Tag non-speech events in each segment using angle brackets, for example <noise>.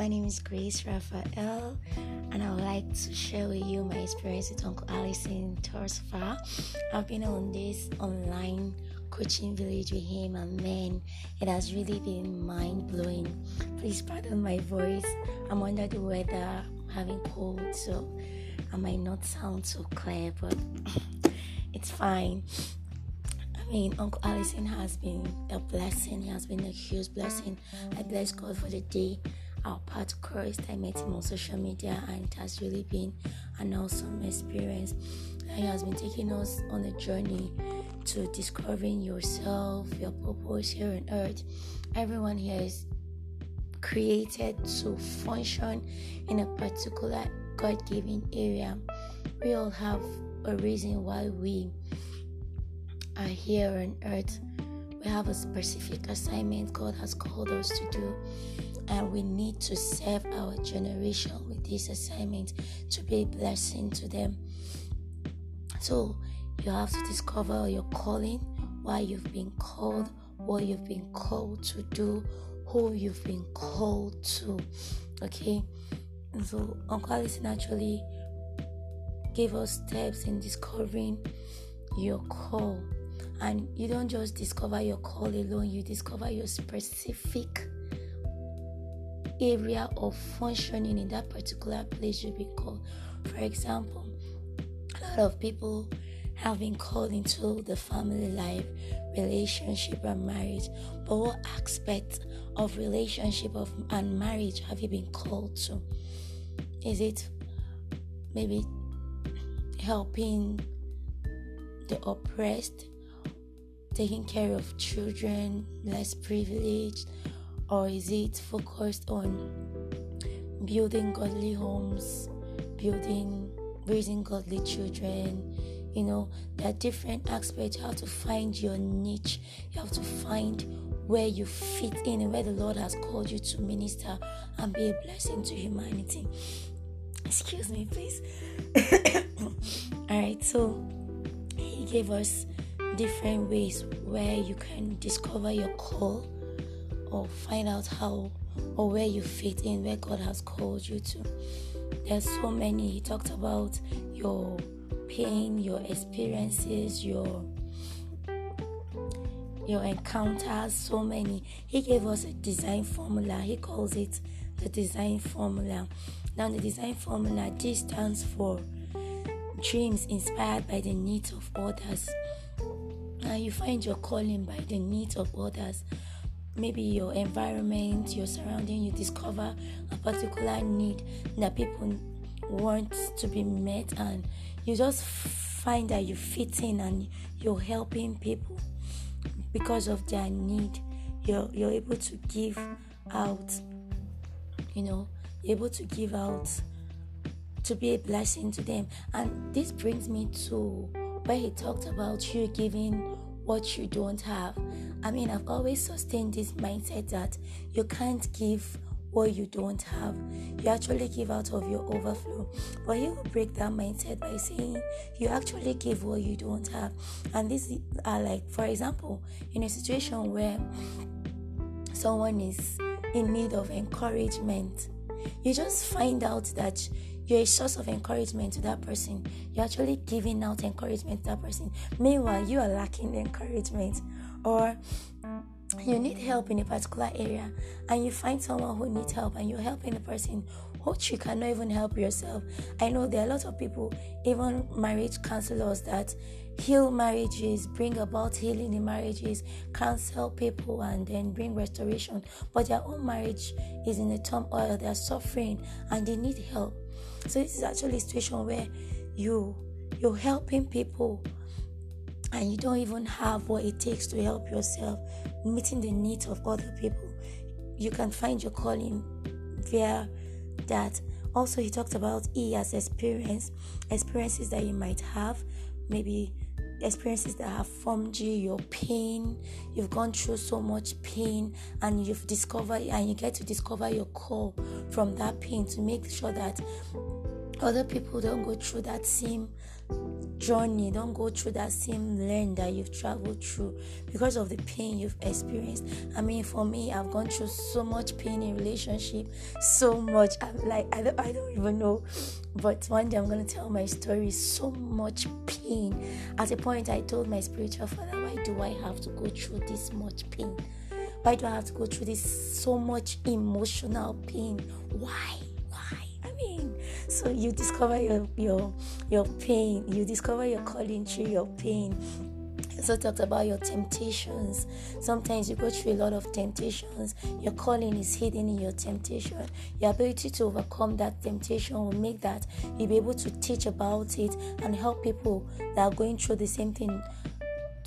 My name is Grace Raphael, and I would like to share with you my experience with Uncle Allison thus far. I've been on this online coaching village with him, and man, it has really been mind blowing. Please pardon my voice, I'm under the weather, I'm having cold, so I might not sound so clear, but <coughs> it's fine. I mean, Uncle Allison has been a blessing. He has been a huge blessing. I bless God for the day our path crossed. I met him on social media, and it has really been an awesome experience. He has been taking us on a journey to discovering yourself, your purpose here on earth. Everyone here is created to function in a particular God given area. We all have a reason why we are here on earth. We have a specific assignment God has called us to do, and we need to serve our generation with this assignment to be a blessing to them. So, you have to discover your calling, why you've been called, what you've been called to do, who you've been called to. Okay, so Uncle Allison actually gave us steps in discovering your call and you don't just discover your call alone, you discover your specific area of functioning in that particular place you've been called. For example, a lot of people have been called into the family life, relationship, and marriage. But what aspect of relationship of and marriage have you been called to? Is it maybe helping the oppressed, taking care of children less privileged, or is it focused on building godly homes, building, raising godly children? You know, there are different aspects. You have to find your niche, you have to find where you fit in and where the Lord has called you to minister and be a blessing to humanity. Excuse me, please. <coughs> All right, so He gave us different ways where you can discover your call or find out how or where you fit in where God has called you to. There's so many. He talked about your pain, your experiences, your your encounters, so many. He gave us a design formula. He calls it the design formula. Now, the design formula, this stands for dreams inspired by the needs of others. Now, you find your calling by the needs of others. Maybe your environment, your surrounding, you discover a particular need that people want to be met, and you just find that you fit in and you're helping people because of their need. You're, you're able to give out, you know, able to give out to be a blessing to them. And this brings me to where he talked about you giving what you don't have. I mean, I've always sustained this mindset that you can't give what you don't have. You actually give out of your overflow. But he will break that mindset by saying you actually give what you don't have. And these are uh, like, for example, in a situation where someone is in need of encouragement, you just find out that you're a source of encouragement to that person. You're actually giving out encouragement to that person. Meanwhile, you are lacking encouragement. Or you need help in a particular area and you find someone who needs help and you're helping the person which you cannot even help yourself. I know there are a lot of people, even marriage counselors, that heal marriages, bring about healing in marriages, counsel people, and then bring restoration. But their own marriage is in a turmoil, they are suffering and they need help. So this is actually a situation where you you're helping people and you don't even have what it takes to help yourself, meeting the needs of other people. You can find your calling via that. Also, he talked about E as experience, experiences that you might have, maybe experiences that have formed you, your pain. You've gone through so much pain, and you've discovered, and you get to discover your call from that pain to make sure that other people don't go through that same journey don't go through that same lane that you've traveled through because of the pain you've experienced. I mean for me i've gone through so much pain in relationship so much. I'm like i don't, I don't even know. But one day i'm to tell my story. So much pain. At a point i told my spiritual father why do i have to go through this much pain? Why do i have to go through this so much emotional pain? Why so you discover your your your pain you discover your calling through your pain. So talked about your temptations. Sometimes you go through a lot of temptations. Your calling is hidden in your temptation. Your ability to overcome that temptation will make that you'll be able to teach about it and help people that are going through the same thing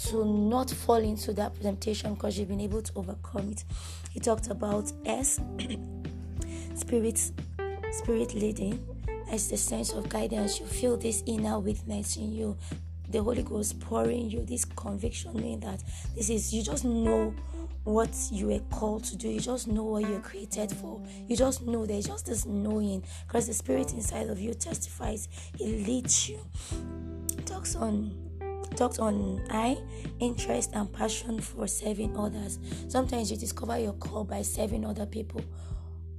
to not fall into that temptation because you've been able to overcome it. He talked about S, <clears throat> spirit, spirit leading, as the sense of guidance. You feel this inner witness in you, the Holy Ghost pouring you this conviction, knowing that this is you just know what you were called to do. You just know what you're created for. You just know there's just this knowing because the spirit inside of you testifies. It leads you. Talks on talks on I interest and passion for serving others. Sometimes you discover your call by serving other people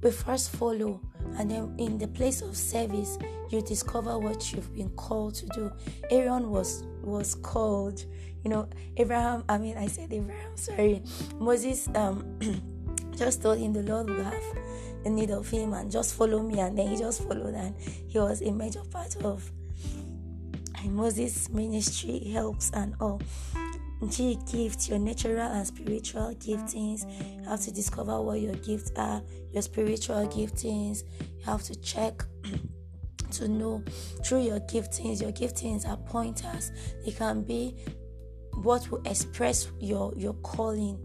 we first follow and then in the place of service you discover what you've been called to do. Aaron was was called you know abraham i mean i said abraham <laughs> sorry. Moses um <clears throat> just told him the lord will have the need of him and just follow me and then he just followed and he was a major part of moses ministry helps and all G gifts, your natural and spiritual giftings. You have to discover what your gifts are, your spiritual giftings. You have to check <clears throat> to know through your giftings. Your giftings are pointers. They can be what will express your your calling.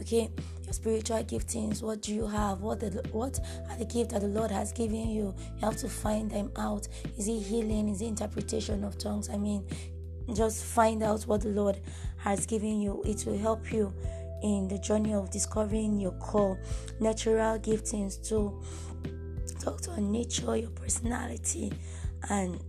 Okay, your spiritual giftings. What do you have? What the what are the gifts that the Lord has given you? You have to find them out. Is it healing? Is it interpretation of tongues? I mean, just find out what the Lord has given you. It will help you in the journey of discovering your core natural giftings to talk to nature, your personality, and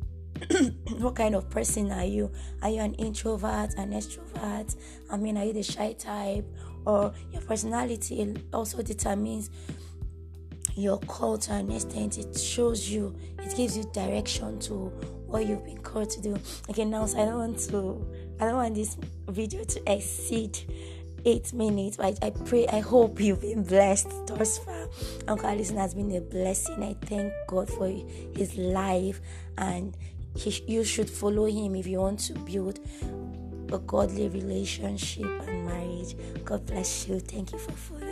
<clears throat> what kind of person are you? Are you an introvert, an extrovert? I mean, are you the shy type? Or your personality also determines your call to an extent. It shows you, it gives you direction to what you've been called to do. Okay, now so I don't want to I don't want this video to exceed eight minutes. But I, I pray I hope you've been blessed thus far. Uncle Allison has been a blessing. I thank God for his life and he, you should follow him if you want to build a godly relationship and marriage. God bless you. Thank you for following.